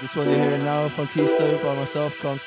This one you're hearing now from Keisto by myself, Calm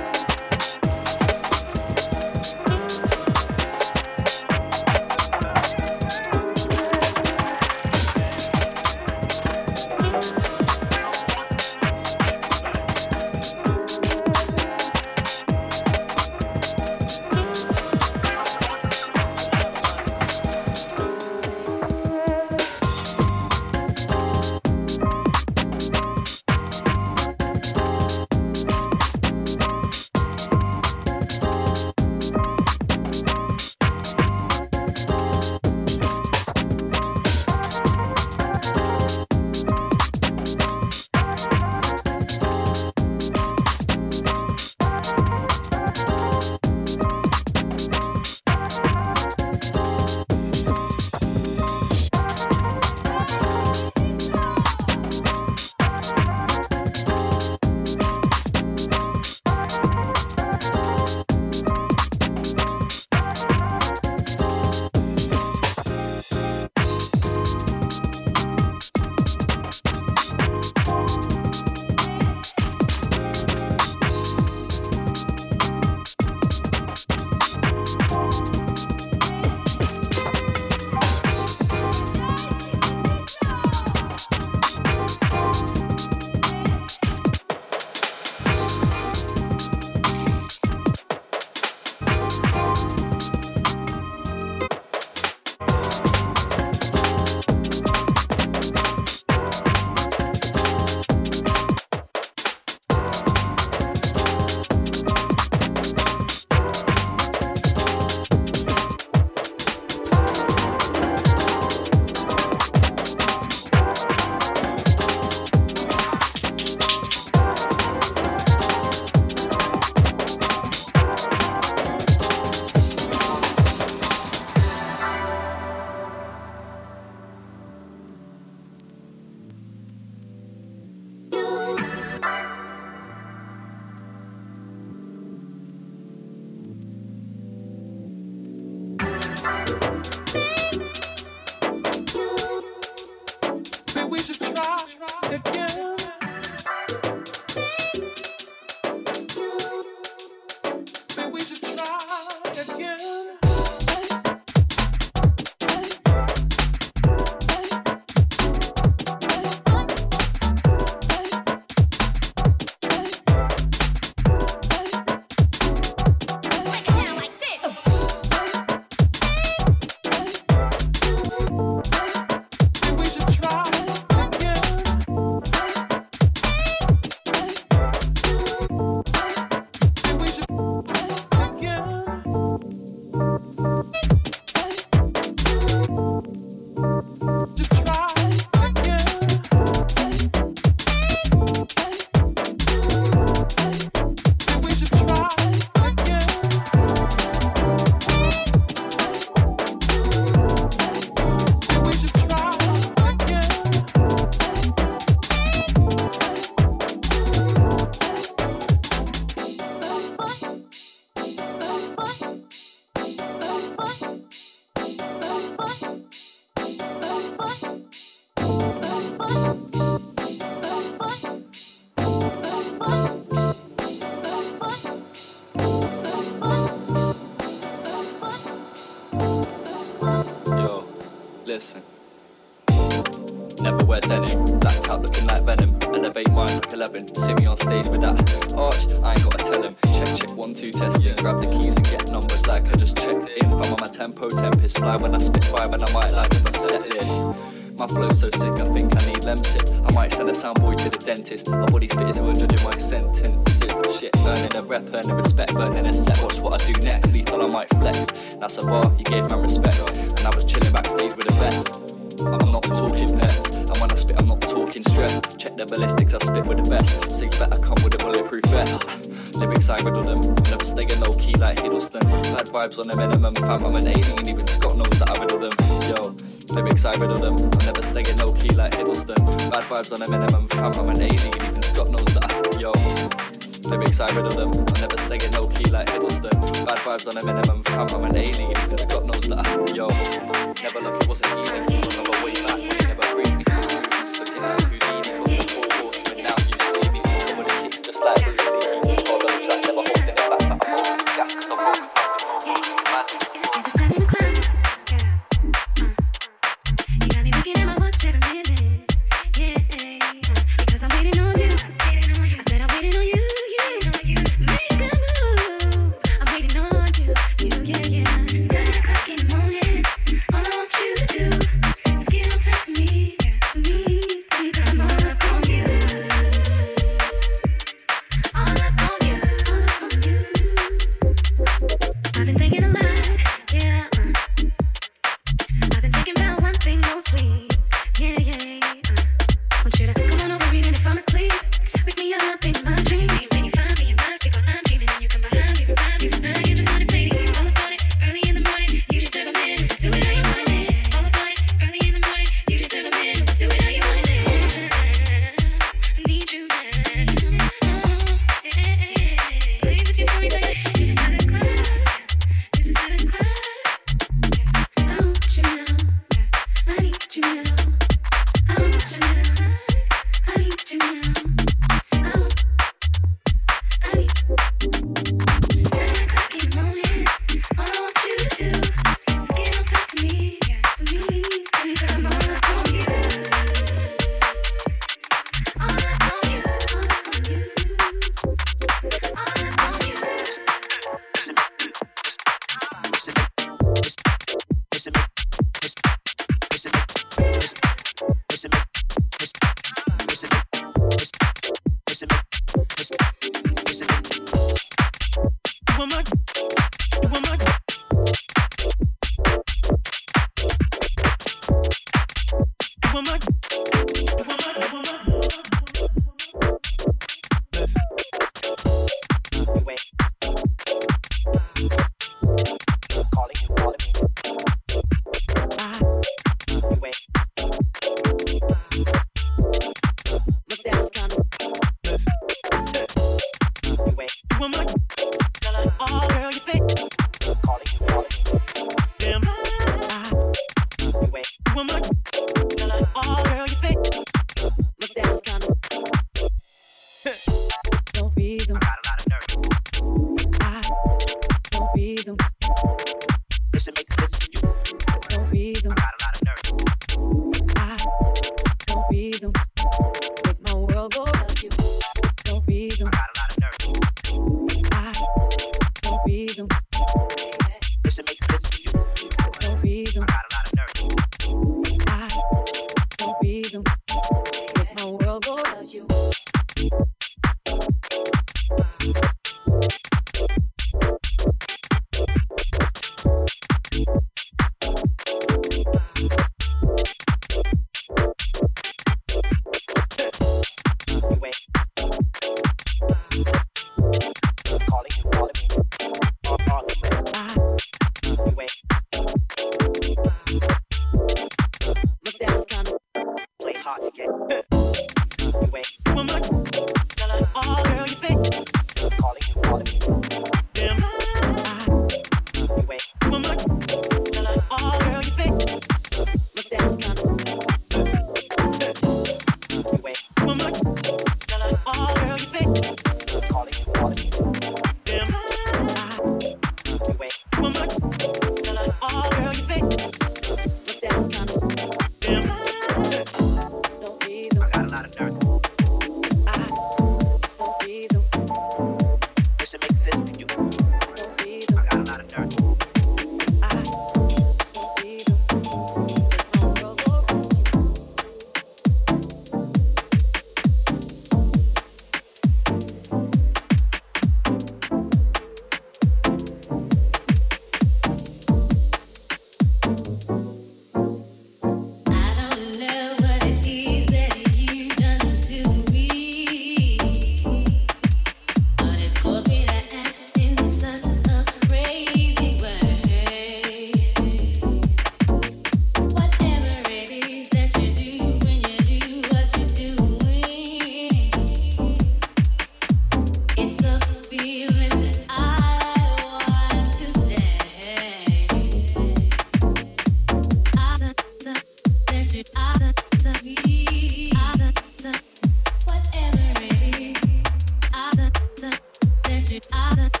Thank you.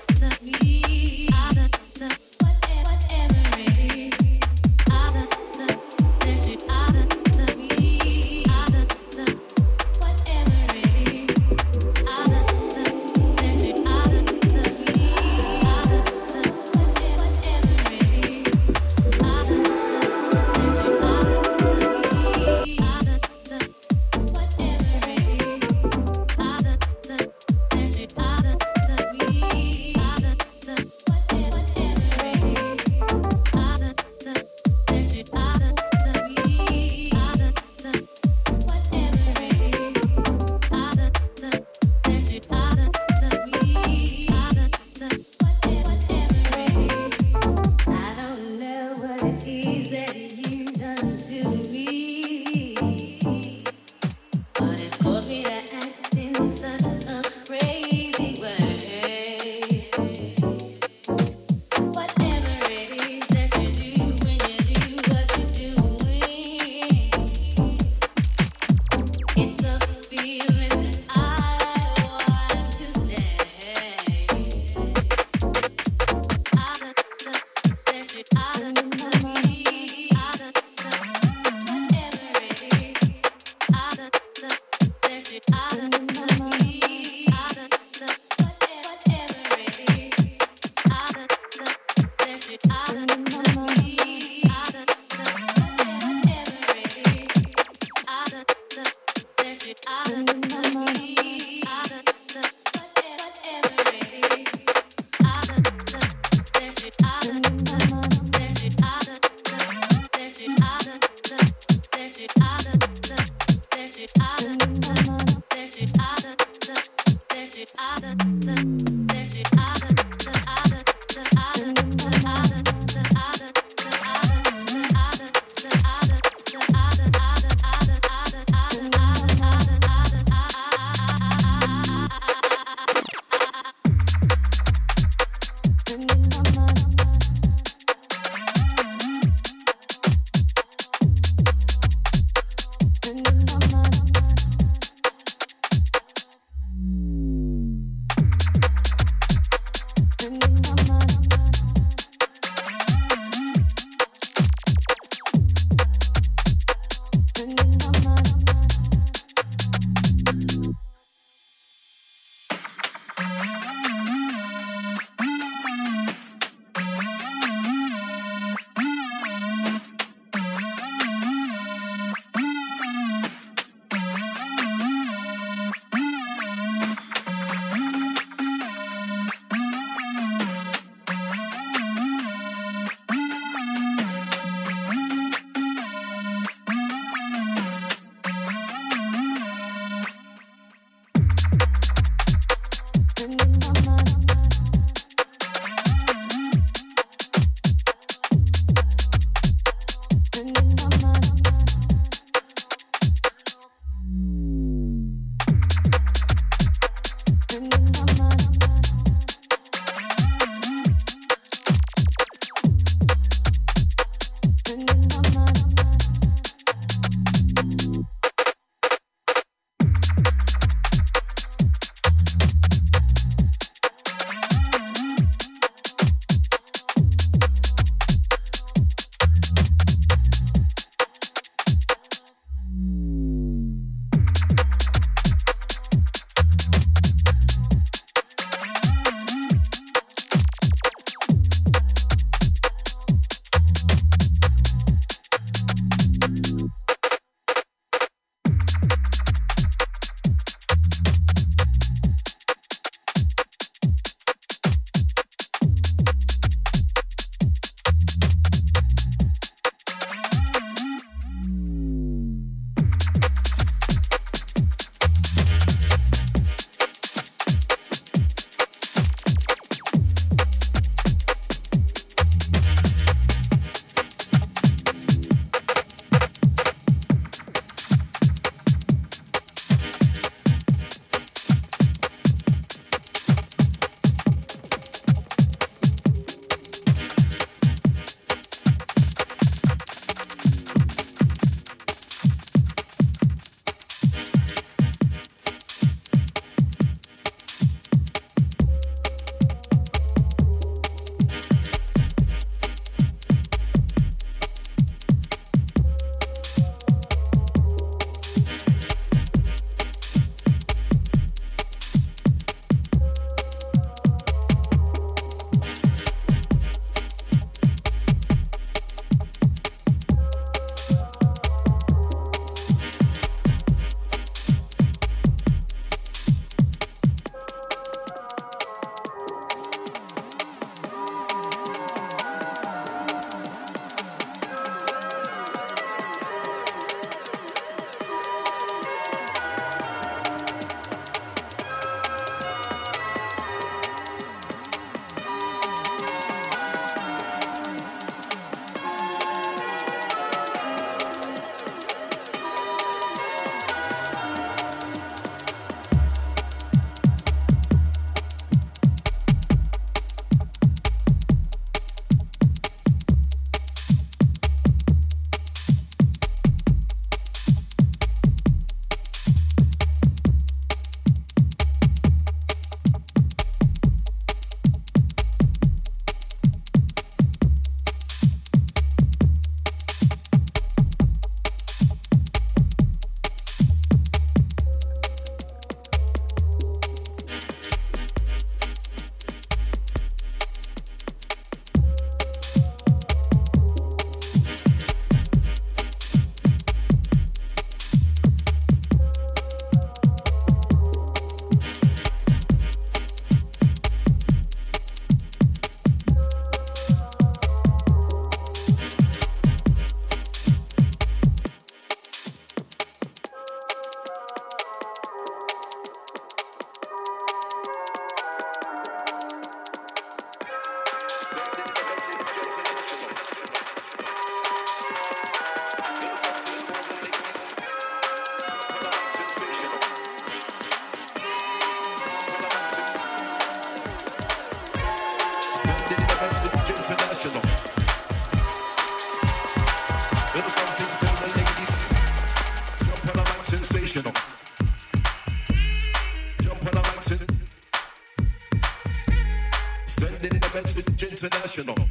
International.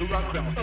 To rock out.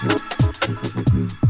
Thank you.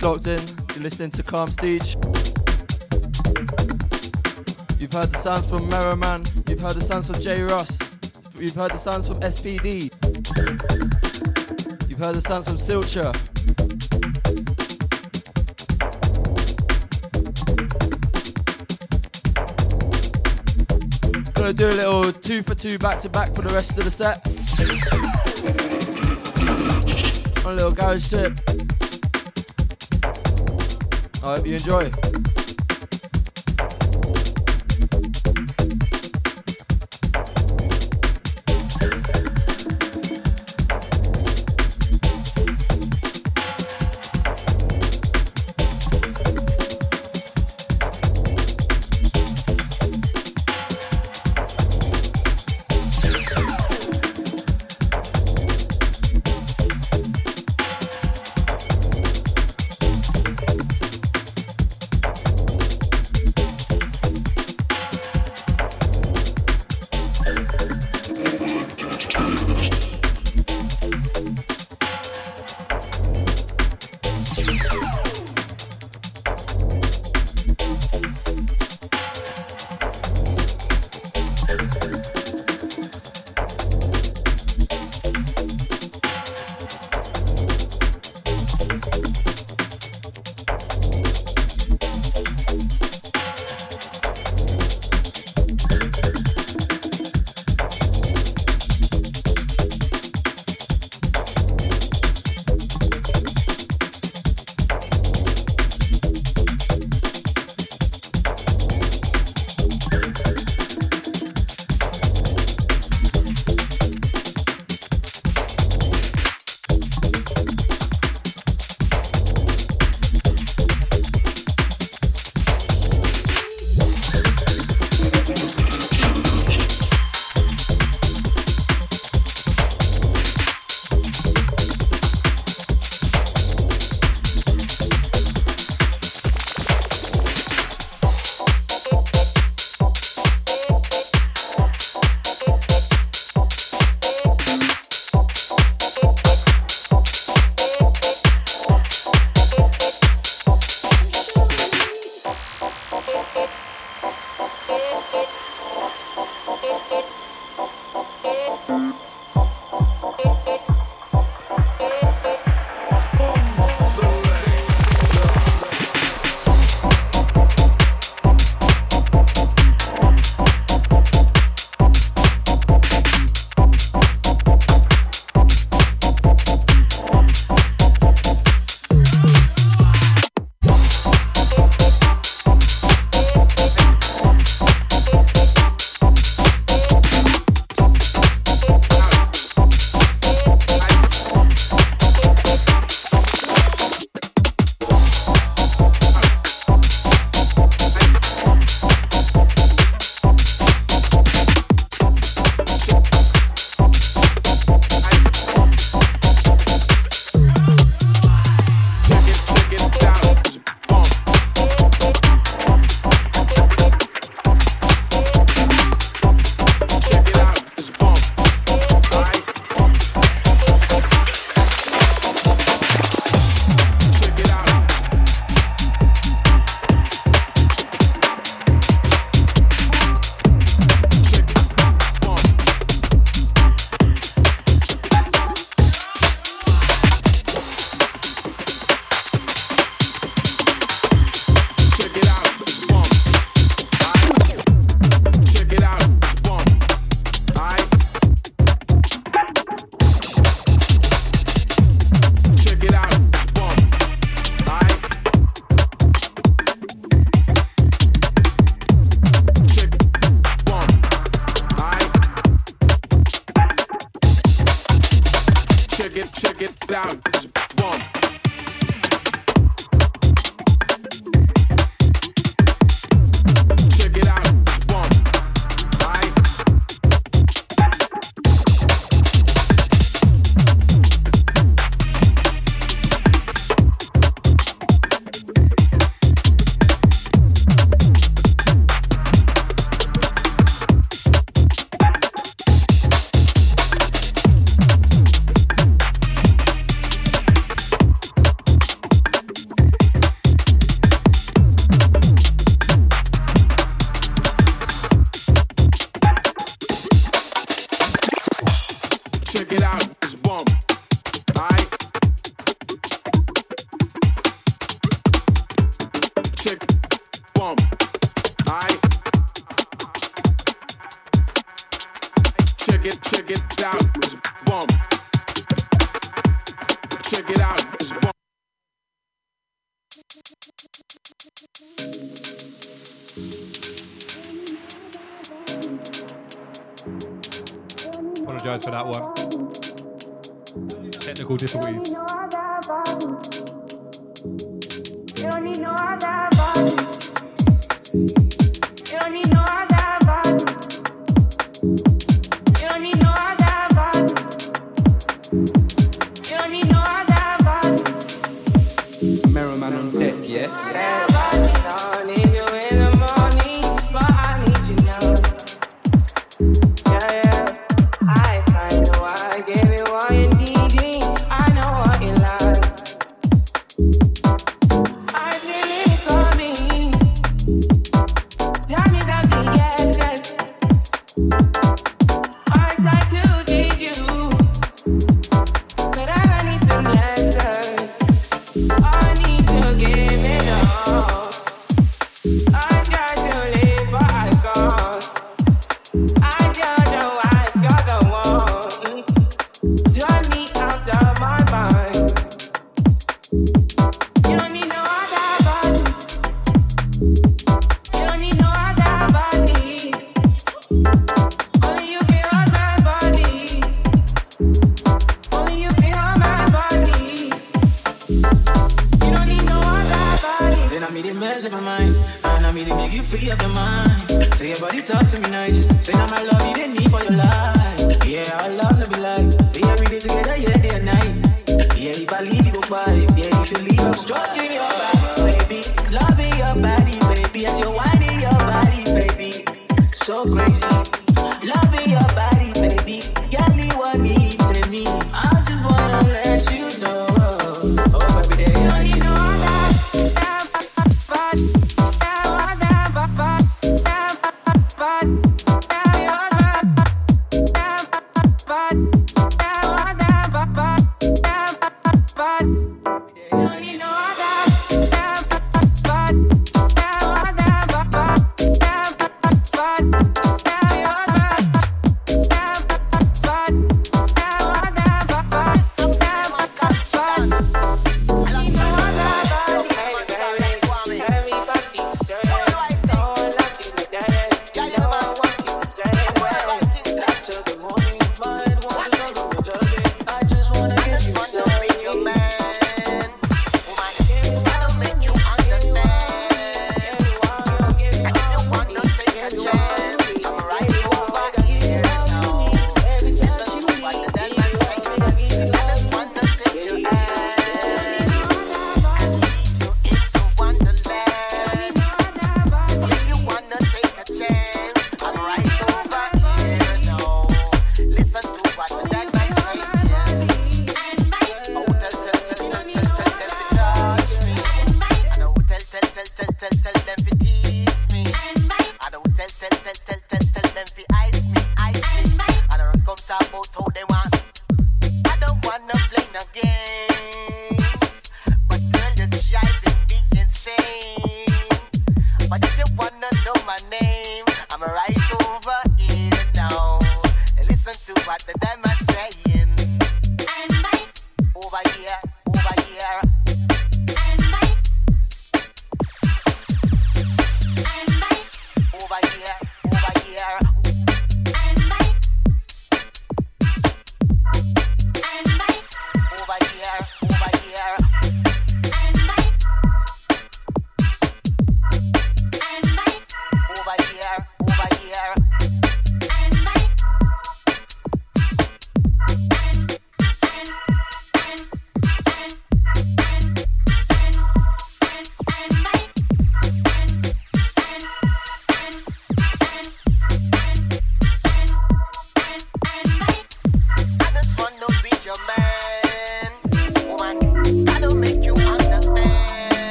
Just locked in, you're listening to Calm Stage. You've heard the sounds from Merriman, you've heard the sounds from J Ross, you've heard the sounds from SPD, you've heard the sounds from Silcher. Gonna do a little two for two back to back for the rest of the set. On a little garage trip. I hope you enjoy.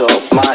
Mash up,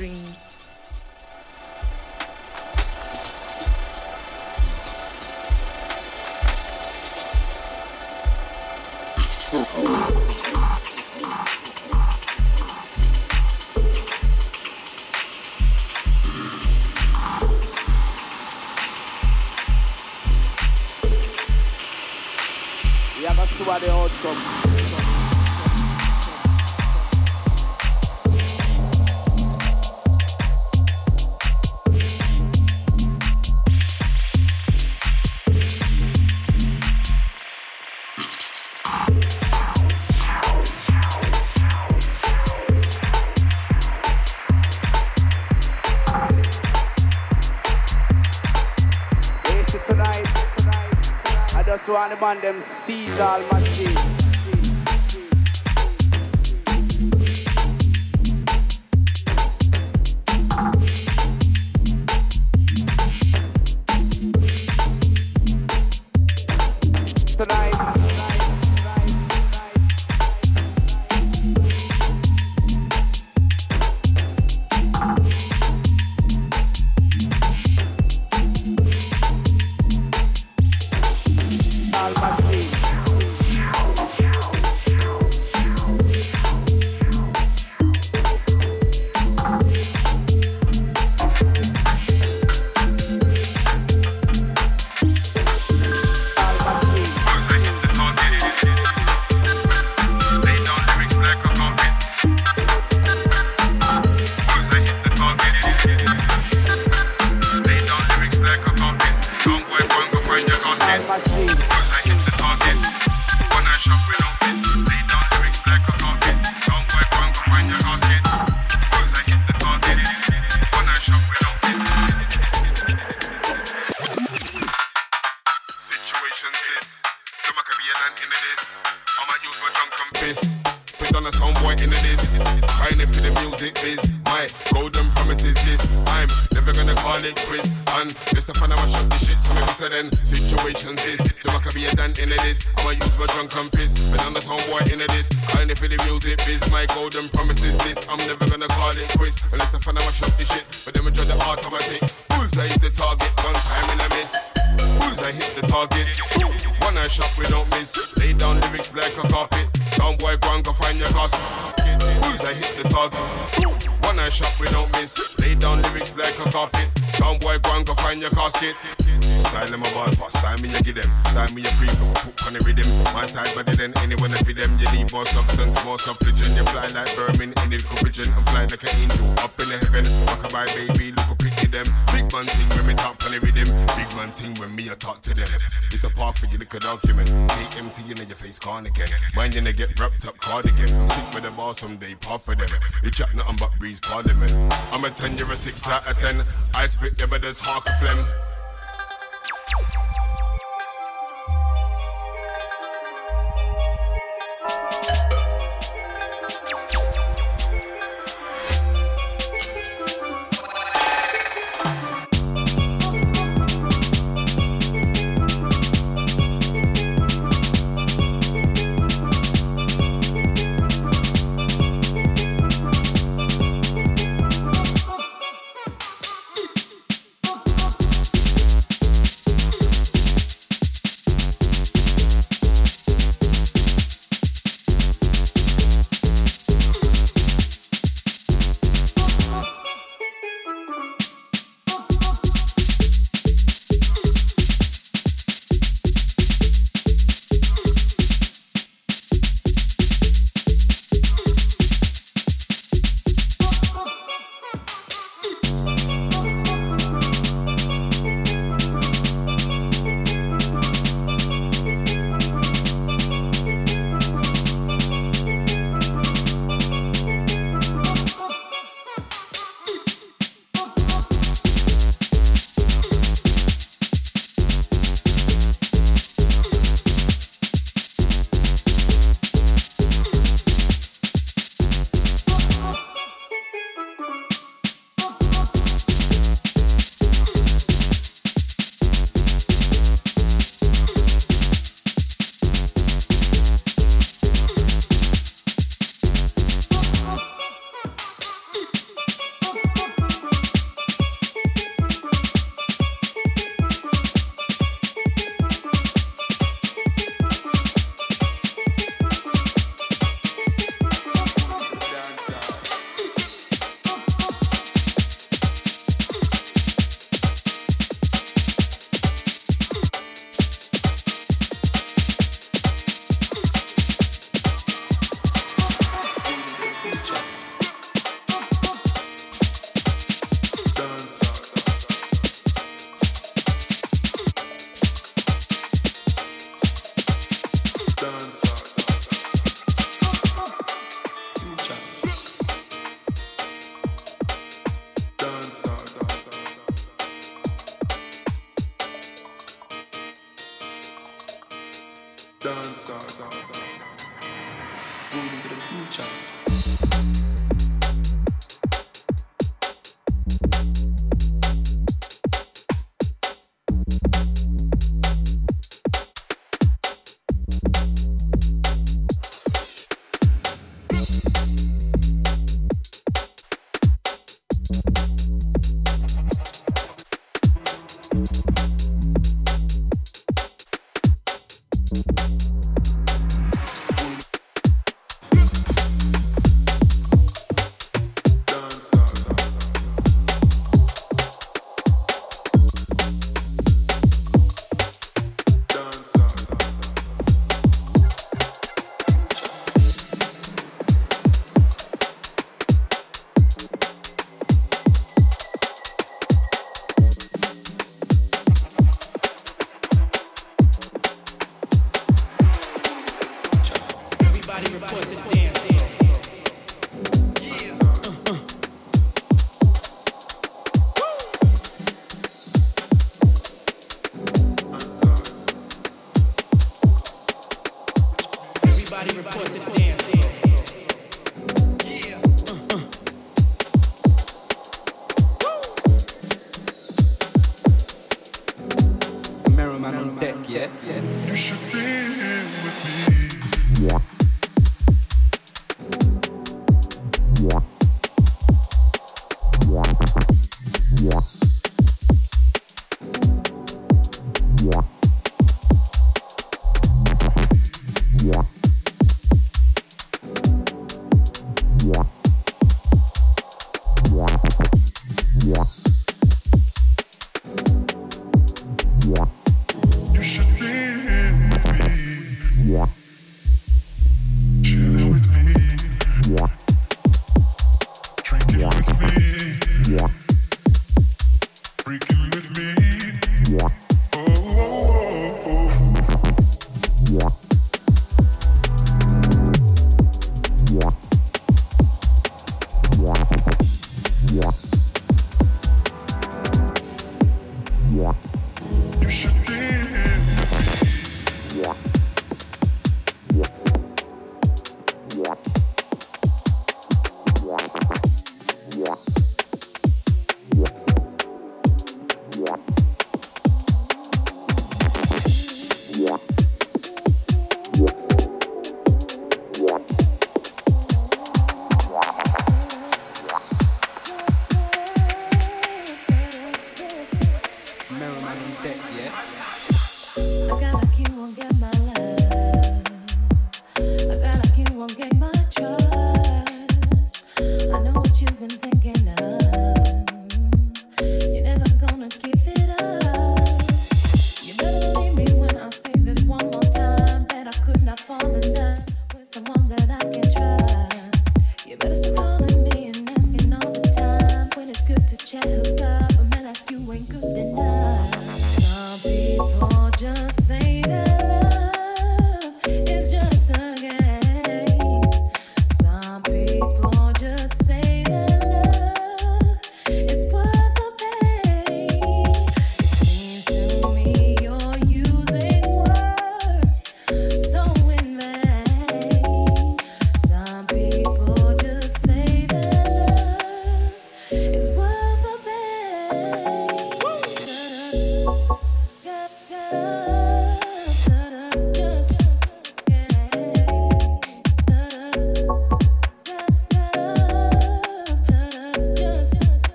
dream. Band them seize all my hard again. Sick with the bar someday, part for them. You chat nothing but breeze parliament. I'm a 10, you're a 6 out of 10. I spit them, but there's half a phlegm.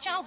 Cho